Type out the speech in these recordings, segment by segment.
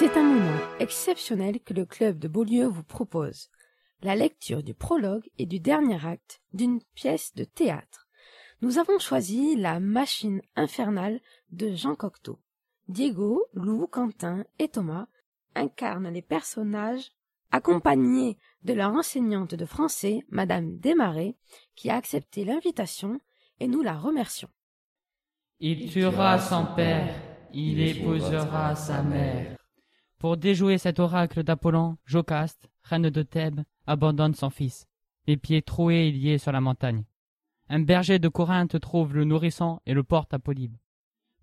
C'est un moment exceptionnel que le club de Beaulieu vous propose. La lecture du prologue et du dernier acte d'une pièce de théâtre. Nous avons choisi La machine infernale de Jean Cocteau. Diego, Lou, Quentin et Thomas incarnent les personnages accompagnés de leur enseignante de français, Madame Desmarais, qui a accepté l'invitation et nous la remercions. Il tuera son père, il épousera sa mère. Pour déjouer cet oracle d'Apollon, Jocaste, reine de Thèbes, abandonne son fils, les pieds troués et liés sur la montagne. Un berger de Corinthe trouve le nourrisson et le porte à Polybe.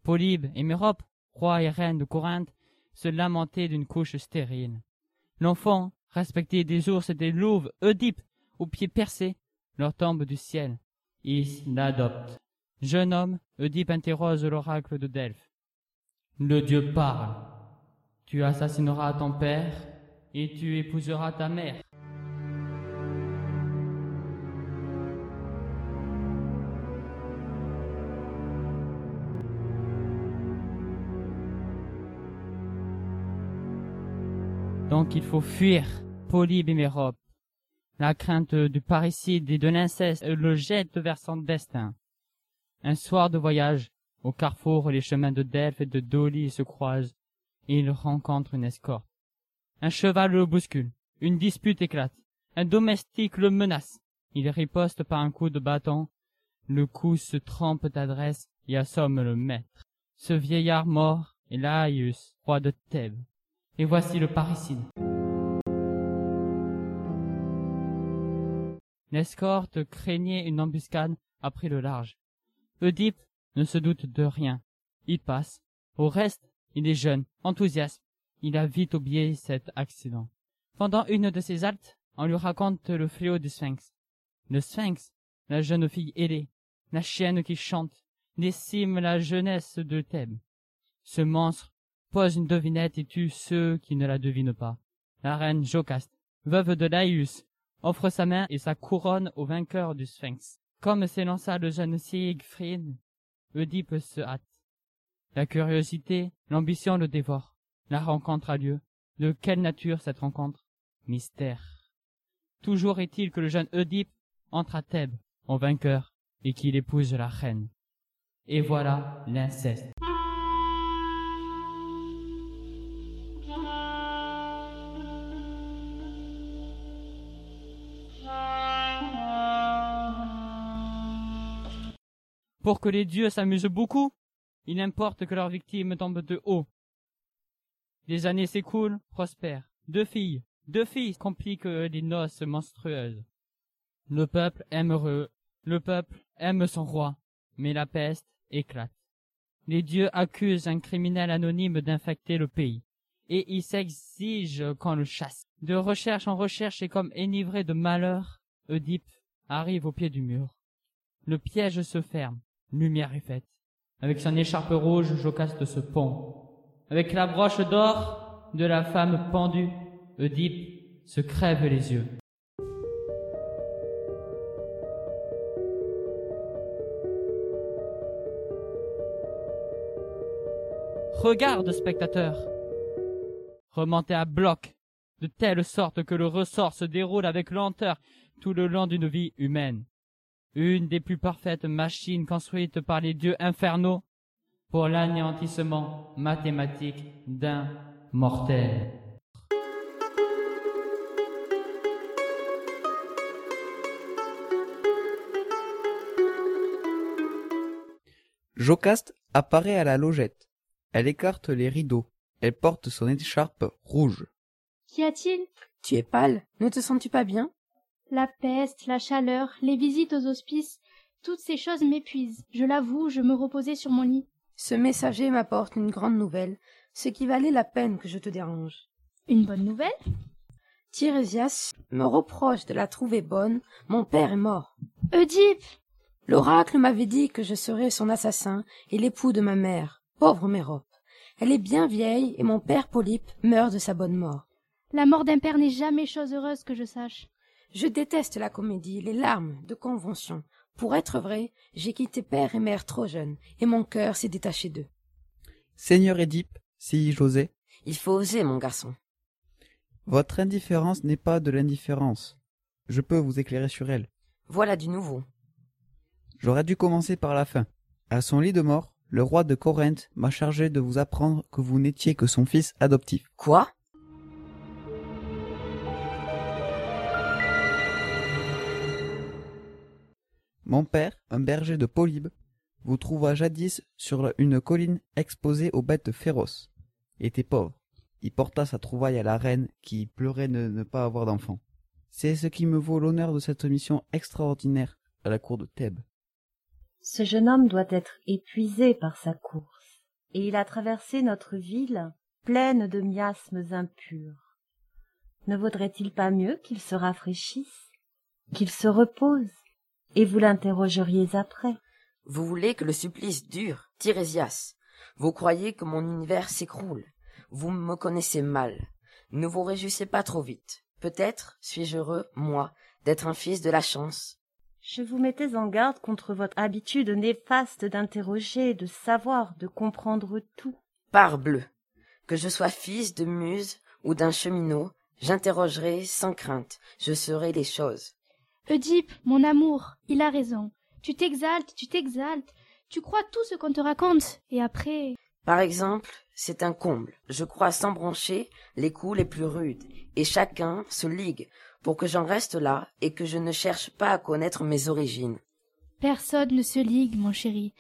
Polybe et Mérope, roi et reine de Corinthe, se lamentaient d'une couche stérile. L'enfant, respecté des ours et des louves, Oedipe, aux pieds percés, leur tombe du ciel. Ils l'adoptent. Jeune homme, Oedipe interroge l'oracle de Delphes. Le dieu parle. Tu assassineras ton père et tu épouseras ta mère. Donc il faut fuir Polybe. La crainte du parricide et de l'inceste le jette vers son destin. Un soir de voyage, au carrefour les chemins de Delphes et de Dolie se croisent, il rencontre une escorte. Un cheval le bouscule, une dispute éclate, un domestique le menace. Il riposte par un coup de bâton, le coup se trompe d'adresse et assomme le maître. Ce vieillard mort est Laïus, roi de Thèbes. Et voici le parricide. L'escorte craignait une embuscade après le large. Oedipe ne se doute de rien. Il passe. Au reste, il est jeune, enthousiaste. Il a vite oublié cet accident. Pendant une de ses haltes, on lui raconte le fléau du sphinx. Le sphinx, la jeune fille ailée, la chienne qui chante, décime la jeunesse de Thèbes. Ce monstre pose une devinette et tue ceux qui ne la devinent pas. La reine Jocaste, veuve de Laïus, offre sa main et sa couronne au vainqueur du sphinx. Comme s'élança le jeune Siegfried, Oedipe se hâte. La curiosité, l'ambition le dévorent. La rencontre a lieu. De quelle nature cette rencontre? Mystère. Toujours est-il que le jeune Oedipe entre à Thèbes en vainqueur et qu'il épouse la reine. Et voilà l'inceste. Pour que les dieux s'amusent beaucoup, il importe que leurs victimes tombent de haut. Les années s'écoulent, prospèrent. Deux filles, deux filles compliquent les noces monstrueuses. Le peuple aime heureux, le peuple aime son roi, mais la peste éclate. Les dieux accusent un criminel anonyme d'infecter le pays, et ils s'exigent qu'on le chasse. De recherche en recherche et comme enivré de malheur, Oedipe arrive au pied du mur. Le piège se ferme, lumière est faite. Avec son écharpe rouge, Jocaste se pond. Avec la broche d'or de la femme pendue, Oedipe se crève les yeux. Regarde, spectateur. Remonté à bloc, de telle sorte que le ressort se déroule avec lenteur tout le long d'une vie humaine. Une des plus parfaites machines construites par les dieux infernaux pour l'anéantissement mathématique d'un mortel. Jocaste apparaît à la logette. Elle écarte les rideaux. Elle porte son écharpe rouge. Qu'y a-t-il? Tu es pâle, ne te sens-tu pas bien? La peste, la chaleur, les visites aux hospices, toutes ces choses m'épuisent. Je l'avoue, je me reposais sur mon lit. Ce messager m'apporte une grande nouvelle, ce qui valait la peine que je te dérange. Une bonne nouvelle? Tirésias me reproche de la trouver bonne. Mon père est mort. Oedipe L'oracle m'avait dit que je serais son assassin et l'époux de ma mère, pauvre Mérope. Elle est bien vieille et mon père Polype meurt de sa bonne mort. La mort d'un père n'est jamais chose heureuse que je sache. Je déteste la comédie, les larmes de convention. Pour être vrai, j'ai quitté père et mère trop jeunes, et mon cœur s'est détaché d'eux. Seigneur Édipe, si j'osais, Il faut oser, mon garçon. Votre indifférence n'est pas de l'indifférence. Je peux vous éclairer sur elle. Voilà du nouveau. J'aurais dû commencer par la fin. À son lit de mort, le roi de Corinthe m'a chargé de vous apprendre que vous n'étiez que son fils adoptif. Quoi? Mon père, un berger de Polybe, vous trouva jadis sur une colline exposée aux bêtes féroces. Il était pauvre. Il porta sa trouvaille à la reine qui pleurait de ne pas avoir d'enfant. C'est ce qui me vaut l'honneur de cette mission extraordinaire à la cour de Thèbes. Ce jeune homme doit être épuisé par sa course, et il a traversé notre ville pleine de miasmes impurs. Ne vaudrait-il pas mieux qu'il se rafraîchisse, qu'il se repose, et vous l'interrogeriez après Vous voulez que le supplice dure, Tirésias. Vous croyez que mon univers s'écroule. Vous me connaissez mal. Ne vous réjouissez pas trop vite. Peut-être suis-je heureux, moi, d'être un fils de la chance. Je vous mettais en garde contre votre habitude néfaste d'interroger, de savoir, de comprendre tout. Parbleu. Que je sois fils de muse ou d'un cheminot, j'interrogerai sans crainte, je saurai les choses. Oedipe, mon amour, il a raison. Tu t'exaltes, tu t'exaltes. Tu crois tout ce qu'on te raconte, et après. Par exemple, c'est un comble. Je crois s'embrancher les coups les plus rudes, et chacun se ligue pour que j'en reste là et que je ne cherche pas à connaître mes origines. Personne ne se ligue, mon chéri.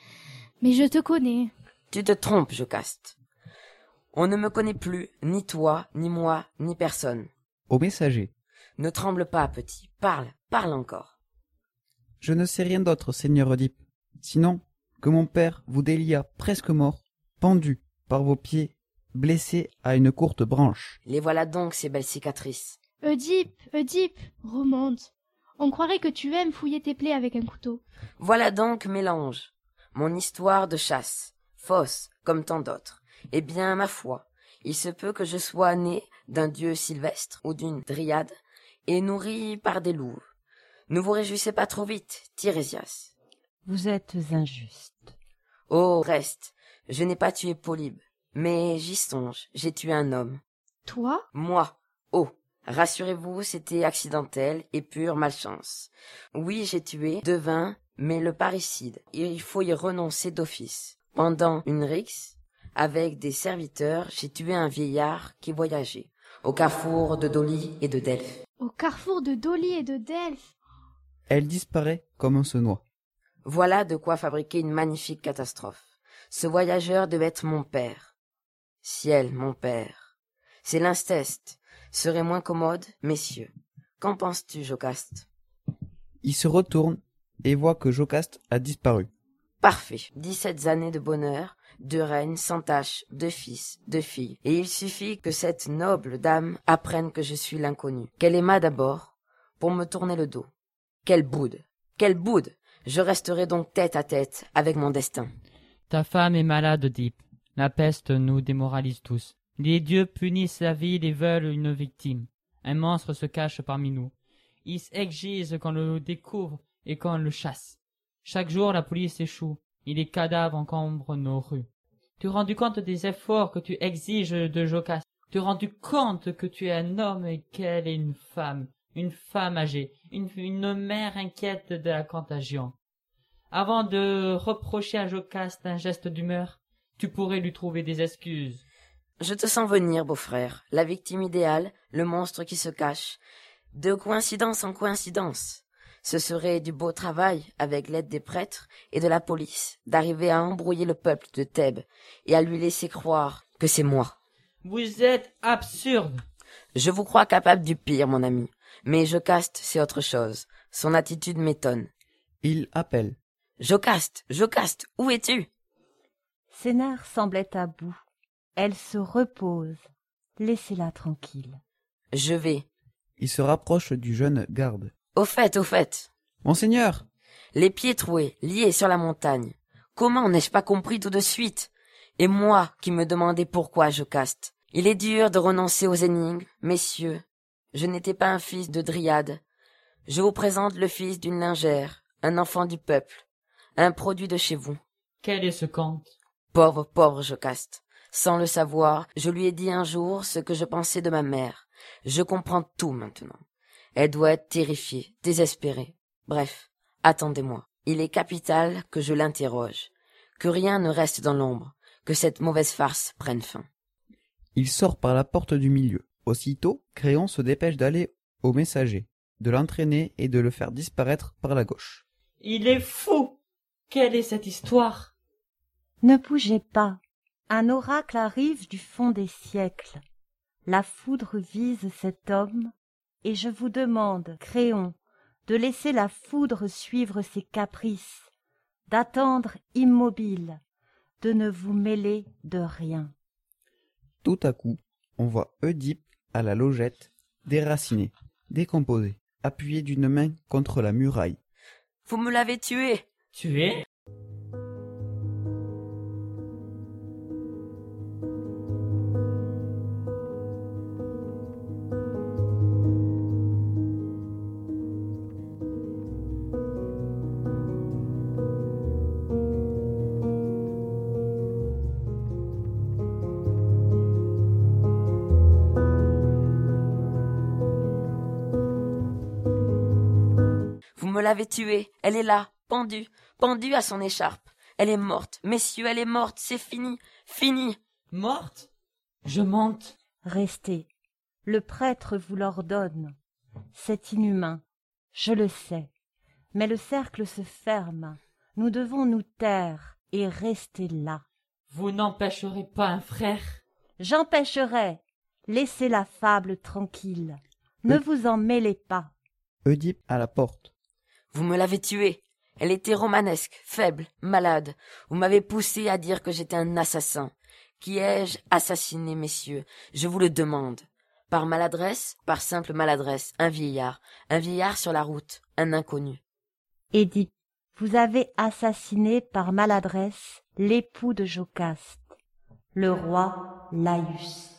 Mais je te connais. Tu te trompes, Jocaste. On ne me connaît plus, ni toi, ni moi, ni personne. Au messager. Ne tremble pas, petit. Parle, parle encore. Je ne sais rien d'autre, seigneur Oedipe. Sinon, que mon père vous délia presque mort, pendu par vos pieds, blessé à une courte branche. Les voilà donc, ces belles cicatrices. Oedipe, Oedipe, remonte. On croirait que tu aimes fouiller tes plaies avec un couteau. Voilà donc, mélange. Mon histoire de chasse, fausse, comme tant d'autres. Eh bien, ma foi, il se peut que je sois né d'un dieu sylvestre ou d'une dryade, et nourri par des loups. Ne vous réjouissez pas trop vite, Tirésias. Vous êtes injuste. Oh, reste, je n'ai pas tué Polybe, mais j'y songe, j'ai tué un homme. Toi? Moi. Oh, rassurez-vous, c'était accidentel et pure malchance. Oui, j'ai tué Devin, mais le parricide, il faut y renoncer d'office. Pendant une rixe, avec des serviteurs, j'ai tué un vieillard qui voyageait, au carrefour de Dolly et de Delphes. Au carrefour de Dolly et de Delphes? Elle disparaît comme on se noie. Voilà de quoi fabriquer une magnifique catastrophe. Ce voyageur devait être mon père. Ciel, mon père. C'est l'inceste. Serait moins commode, messieurs. Qu'en penses-tu, Jocaste Il se retourne et voit que Jocaste a disparu. Parfait. Dix-sept années de bonheur, deux reines sans tache, deux fils, deux filles. Et il suffit que cette noble dame apprenne que je suis l'inconnu. Qu'elle aima d'abord, pour me tourner le dos. Quelle boude Quelle boude Je resterai donc tête à tête avec mon destin. Ta femme est malade, Oedipe. La peste nous démoralise tous. Les dieux punissent la ville et veulent une victime. Un monstre se cache parmi nous. Ils exigent qu'on le découvre et qu'on le chasse. Chaque jour, la police échoue et les cadavres encombrent nos rues. Tu rendu compte des efforts que tu exiges de Jocaste Tu rendu compte que tu es un homme et qu'elle est une femme, une femme âgée, une, une mère inquiète de la contagion. Avant de reprocher à Jocaste un geste d'humeur, tu pourrais lui trouver des excuses. Je te sens venir, beau-frère, la victime idéale, le monstre qui se cache. De coïncidence en coïncidence. Ce serait du beau travail, avec l'aide des prêtres et de la police, d'arriver à embrouiller le peuple de Thèbes et à lui laisser croire que c'est moi. Vous êtes absurde. Je vous crois capable du pire, mon ami. Mais Jocaste, c'est autre chose. Son attitude m'étonne. Il appelle. Jocaste, Jocaste, où es-tu? Ses nerfs semblaient à bout. Elle se repose. Laissez-la tranquille. Je vais. Il se rapproche du jeune garde. Au fait, au fait. Monseigneur Les pieds troués, liés sur la montagne. Comment n'ai-je pas compris tout de suite? Et moi qui me demandais pourquoi Jocaste. Il est dur de renoncer aux énigmes, messieurs. Je n'étais pas un fils de dryade. Je vous présente le fils d'une lingère, un enfant du peuple, un produit de chez vous. Quel est ce conte? Pauvre, pauvre Jocaste. Sans le savoir, je lui ai dit un jour ce que je pensais de ma mère. Je comprends tout maintenant. Elle doit être terrifiée, désespérée. Bref, attendez-moi. Il est capital que je l'interroge. Que rien ne reste dans l'ombre. Que cette mauvaise farce prenne fin. Il sort par la porte du milieu. Aussitôt, Créon se dépêche d'aller au messager, de l'entraîner et de le faire disparaître par la gauche. Il est fou. Quelle est cette histoire? Ne bougez pas. Un oracle arrive du fond des siècles. La foudre vise cet homme, et je vous demande, Créon, de laisser la foudre suivre ses caprices, d'attendre immobile, de ne vous mêler de rien. Tout à coup, on voit Oedipe à la logette, déraciné, décomposé, appuyé d'une main contre la muraille. Vous me l'avez tué. Tué? Tuée. Elle est là, pendue, pendue à son écharpe. Elle est morte. Messieurs, elle est morte. C'est fini. Fini. Morte? Je monte. Restez. Le prêtre vous l'ordonne. C'est inhumain. Je le sais. Mais le cercle se ferme. Nous devons nous taire et rester là. Vous n'empêcherez pas un frère? J'empêcherai. Laissez la fable tranquille. Ne vous en mêlez pas. Oedipe à la porte. Vous me l'avez tuée. Elle était romanesque, faible, malade. Vous m'avez poussé à dire que j'étais un assassin. Qui ai-je assassiné, messieurs? Je vous le demande. Par maladresse, par simple maladresse, un vieillard, un vieillard sur la route, un inconnu. Édith, vous avez assassiné par maladresse l'époux de Jocaste, le roi Laïus.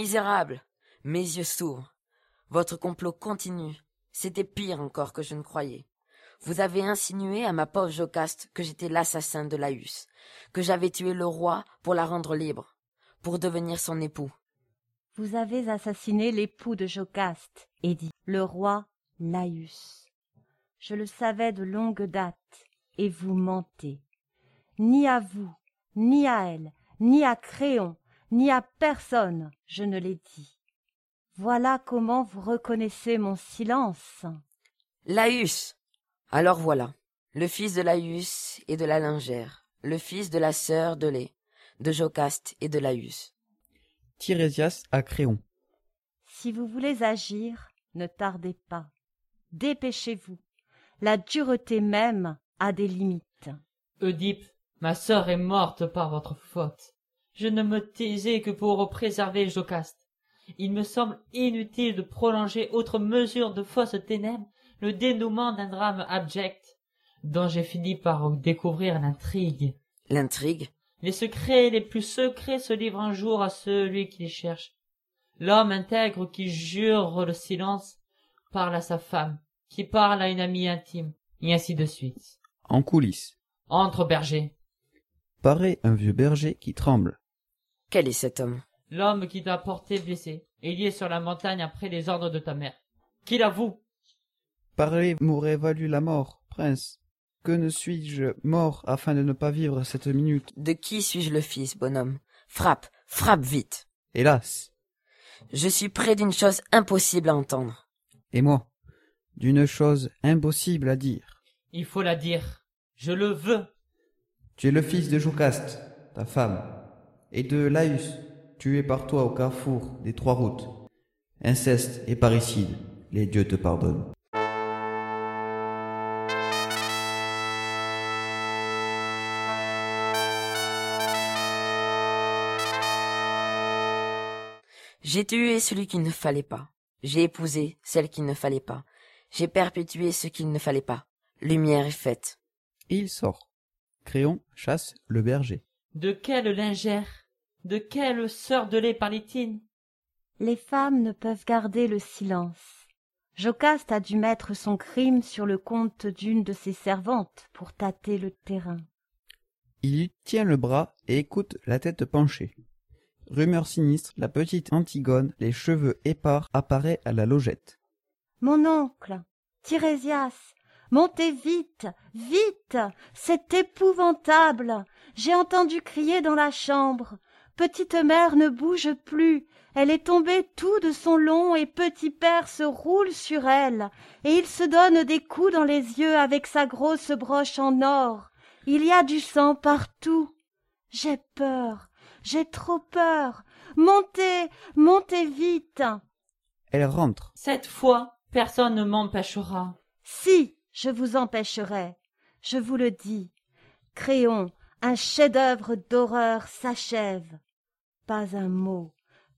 Misérable Mes yeux s'ouvrent. Votre complot continue. C'était pire encore que je ne croyais. Vous avez insinué à ma pauvre Jocaste que j'étais l'assassin de Laïus, que j'avais tué le roi pour la rendre libre, pour devenir son époux. Vous avez assassiné l'époux de Jocaste, Édith, le roi Laïus. Je le savais de longue date, et vous mentez. Ni à vous, ni à elle, ni à Créon, ni à personne je ne l'ai dit. Voilà comment vous reconnaissez mon silence. Laïus Alors voilà, le fils de Laïus et de la lingère, le fils de la sœur de lait, de Jocaste et de Laïus. Tirésias à Créon. Si vous voulez agir, ne tardez pas. Dépêchez-vous. La dureté même a des limites. Oedipe, ma sœur est morte par votre faute. Je ne me taisais que pour préserver Jocaste. Il me semble inutile de prolonger outre mesure de fausses ténèbres le dénouement d'un drame abject, dont j'ai fini par découvrir l'intrigue. L'intrigue? Les secrets les plus secrets se livrent un jour à celui qui les cherche. L'homme intègre qui jure le silence parle à sa femme, qui parle à une amie intime, et ainsi de suite. En coulisses. Entre berger. Paraît un vieux berger qui tremble. Quel est cet homme? L'homme qui t'a porté blessé et lié sur la montagne après les ordres de ta mère. Qui l'avoue Parler m'aurait valu la mort, prince. Que ne suis-je mort afin de ne pas vivre cette minute? De qui suis-je le fils, bonhomme? Frappe, frappe vite. Hélas Je suis près d'une chose impossible à entendre. Et moi D'une chose impossible à dire. Il faut la dire. Je le veux. Tu es le fils de Jocaste, ta femme, et de Laïus, tué par toi au carrefour des trois routes. Inceste et parricide, les dieux te pardonnent. J'ai tué celui qu'il ne fallait pas. J'ai épousé celle qu'il ne fallait pas. J'ai perpétué ce qu'il ne fallait pas. Lumière est faite. Et il sort. Créon chasse le berger. De quelle lingère? De quelle sœur de lait parlait-il? Les femmes ne peuvent garder le silence. Jocaste a dû mettre son crime sur le compte d'une de ses servantes pour tâter le terrain. Il lui tient le bras et écoute la tête penchée. Rumeur sinistre, la petite Antigone, les cheveux épars, apparaît à la logette. Mon oncle, Tirésias, montez vite, vite, c'est épouvantable. J'ai entendu crier dans la chambre. Petite mère ne bouge plus. Elle est tombée tout de son long et petit père se roule sur elle, et il se donne des coups dans les yeux avec sa grosse broche en or. Il y a du sang partout. J'ai peur, j'ai trop peur. Montez, montez vite. Elle rentre. Cette fois, personne ne m'empêchera. Si, je vous empêcherai. Je vous le dis. Créon, un chef-d'œuvre d'horreur s'achève. Pas un mot,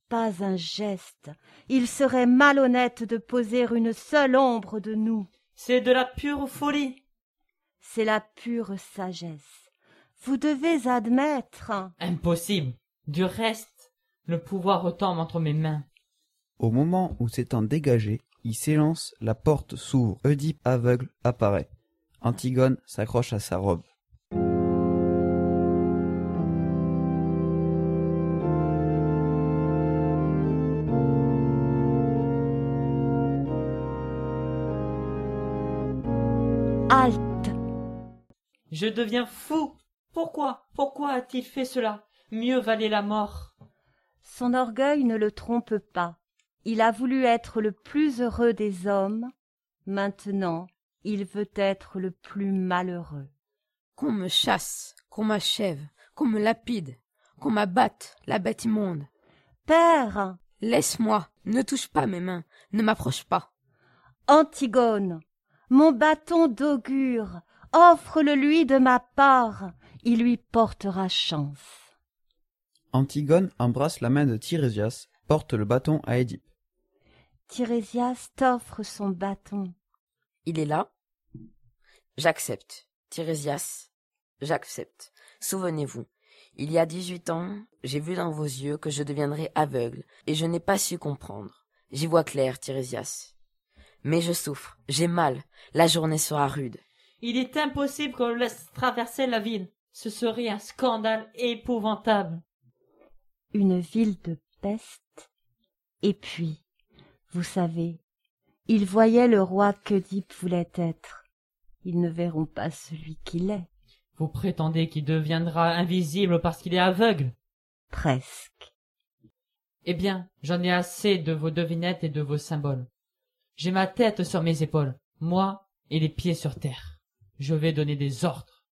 pas un geste. Il serait malhonnête de poser une seule ombre de nous. C'est de la pure folie. C'est la pure sagesse. Vous devez admettre. Impossible. Du reste, le pouvoir retombe entre mes mains. Au moment où s'étant dégagé, il s'élance, la porte s'ouvre. Oedipe aveugle apparaît. Antigone s'accroche à sa robe. Je deviens fou. Pourquoi Pourquoi a-t-il fait cela? Mieux valait la mort. Son orgueil ne le trompe pas. Il a voulu être le plus heureux des hommes. Maintenant, il veut être le plus malheureux. Qu'on me chasse, qu'on m'achève, qu'on me lapide, qu'on m'abatte, la bête immonde. Père, Laisse-moi, ne touche pas mes mains, ne m'approche pas. Antigone, mon bâton d'augure, offre-le lui de ma part, il lui portera chance. Antigone embrasse la main de Tirésias, porte le bâton à Édipe. Tirésias t'offre son bâton. Il est là. J'accepte. Tirésias, j'accepte. Souvenez-vous, il y a dix-huit ans, j'ai vu dans vos yeux que je deviendrais aveugle, et je n'ai pas su comprendre. J'y vois clair, Tirésias. Mais je souffre, j'ai mal, la journée sera rude. Il est impossible qu'on le laisse traverser la ville. Ce serait un scandale épouvantable. Une ville de peste. Et puis, vous savez, ils voyaient le roi qu'Oedipe voulait être. Ils ne verront pas celui qu'il est. Vous prétendez qu'il deviendra invisible parce qu'il est aveugle? Presque. Eh bien, j'en ai assez de vos devinettes et de vos symboles. J'ai ma tête sur mes épaules, moi et les pieds sur terre. Je vais donner des ordres.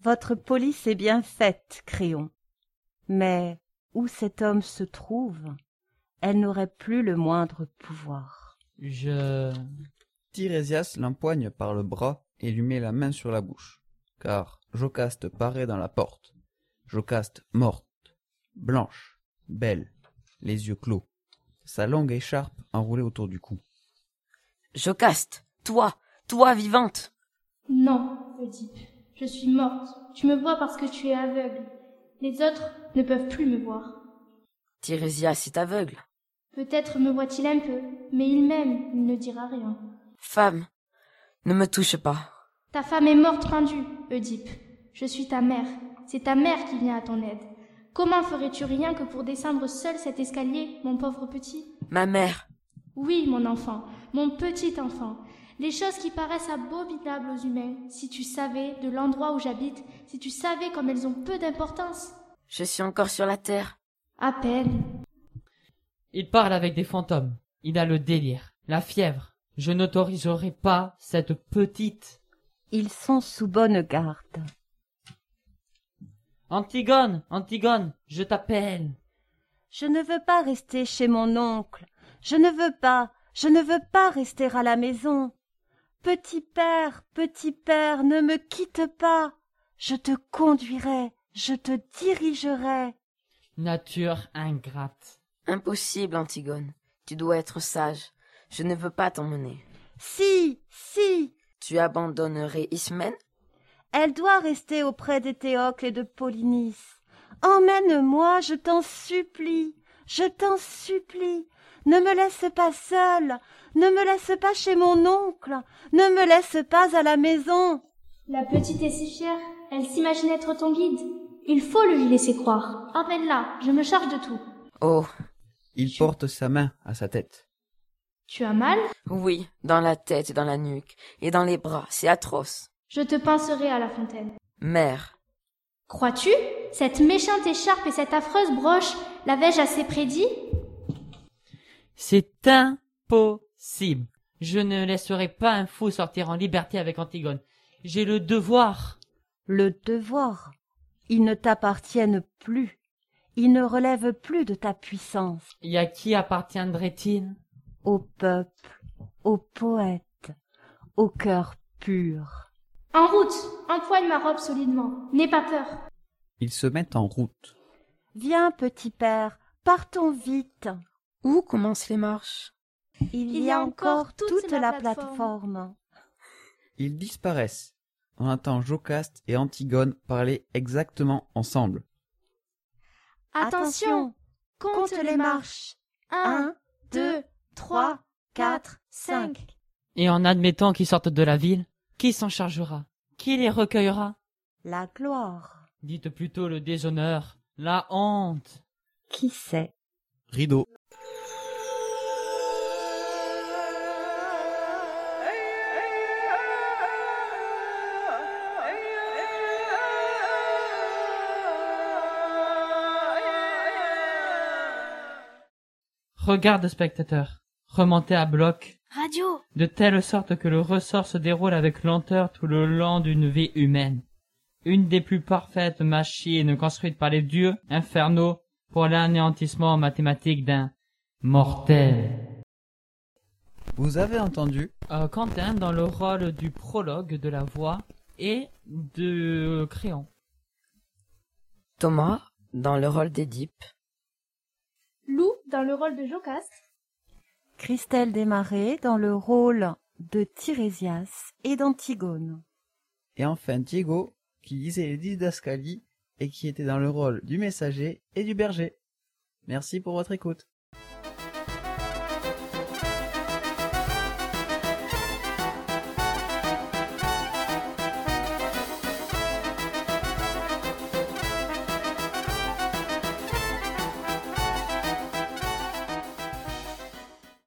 Votre police est bien faite, Créon. Mais où cet homme se trouve, elle n'aurait plus le moindre pouvoir. Je... Tirésias l'empoigne par le bras et lui met la main sur la bouche, car Jocaste paraît dans la porte. Jocaste morte, blanche, belle, les yeux clos, sa longue écharpe enroulée autour du cou. Jocaste, toi, toi vivante. Non, Oedipe, je suis morte. Tu me vois parce que tu es aveugle. Les autres ne peuvent plus me voir. Tirésias est aveugle. Peut-être me voit-il un peu, mais il m'aime, il ne dira rien. Femme, ne me touche pas. Ta femme est morte rendue, Oedipe. Je suis ta mère. C'est ta mère qui vient à ton aide. Comment ferais-tu rien que pour descendre seul cet escalier, mon pauvre petit? Ma mère, Oui, mon enfant, mon petit enfant. Les choses qui paraissent abominables aux humains, si tu savais de l'endroit où j'habite, si tu savais comme elles ont peu d'importance. je suis encore sur la terre. À peine. Il parle avec des fantômes. Il a le délire, la fièvre. Je n'autoriserai pas cette petite. Ils sont sous bonne garde. Antigone, Antigone, je t'appelle. Je ne veux pas rester chez mon oncle. Je ne veux pas, je ne veux pas rester à la maison. Petit père, petit père, ne me quitte pas. Je te conduirai, je te dirigerai. Nature ingrate. Impossible, Antigone. Tu dois être sage. Je ne veux pas t'emmener. Si, si. Tu abandonnerais Ismène? Elle doit rester auprès d'Éthéocle et de Polynice. Emmène-moi, je t'en supplie, je t'en supplie. Ne me laisse pas seule, ne me laisse pas chez mon oncle, ne me laisse pas à la maison. La petite est si fière, elle s'imagine être ton guide. Il faut lui laisser croire. Emmène-la, je me charge de tout. Oh, Il porte sa main à sa tête. Tu as mal? Oui, dans la tête et dans la nuque, et dans les bras, c'est atroce. Je te pincerai à la fontaine. Mère, Crois-tu? Cette méchante écharpe et cette affreuse broche l'avais-je assez prédit? C'est impossible. Je ne laisserai pas un fou sortir en liberté avec Antigone. J'ai le devoir. Le devoir. Ils ne t'appartiennent plus. Ils ne relèvent plus de ta puissance. Et à qui appartiendrait-il? Au peuple, aux poètes, au cœur pur. En route Empoigne ma robe solidement. N'aie pas peur. Ils se mettent en route. Viens, petit père, partons vite. Où commencent les marches? Il, y a encore toute, la plateforme. Ils disparaissent. On entend Jocaste et Antigone parler exactement ensemble. Attention Compte les marches. Un, deux, trois, quatre, cinq. Et en admettant qu'ils sortent de la ville, qui s'en chargera? Qui les recueillera? La gloire. Dites plutôt le déshonneur, la honte. Qui sait? Rideau. Regarde, spectateur, remontez à bloc, Radio de telle sorte que le ressort se déroule avec lenteur tout le long d'une vie humaine. Une des plus parfaites machines construites par les dieux infernaux pour l'anéantissement mathématique d'un mortel. Vous avez entendu Euh, Quentin dans le rôle du prologue de la voix et de Créon. Thomas, dans le rôle d'Édipe, Lou dans le rôle de Jocaste. Christelle Desmarais dans le rôle de Tirésias et d'Antigone. Et enfin Diego, qui lisait les didascalies et qui était dans le rôle du messager et du berger. Merci pour votre écoute.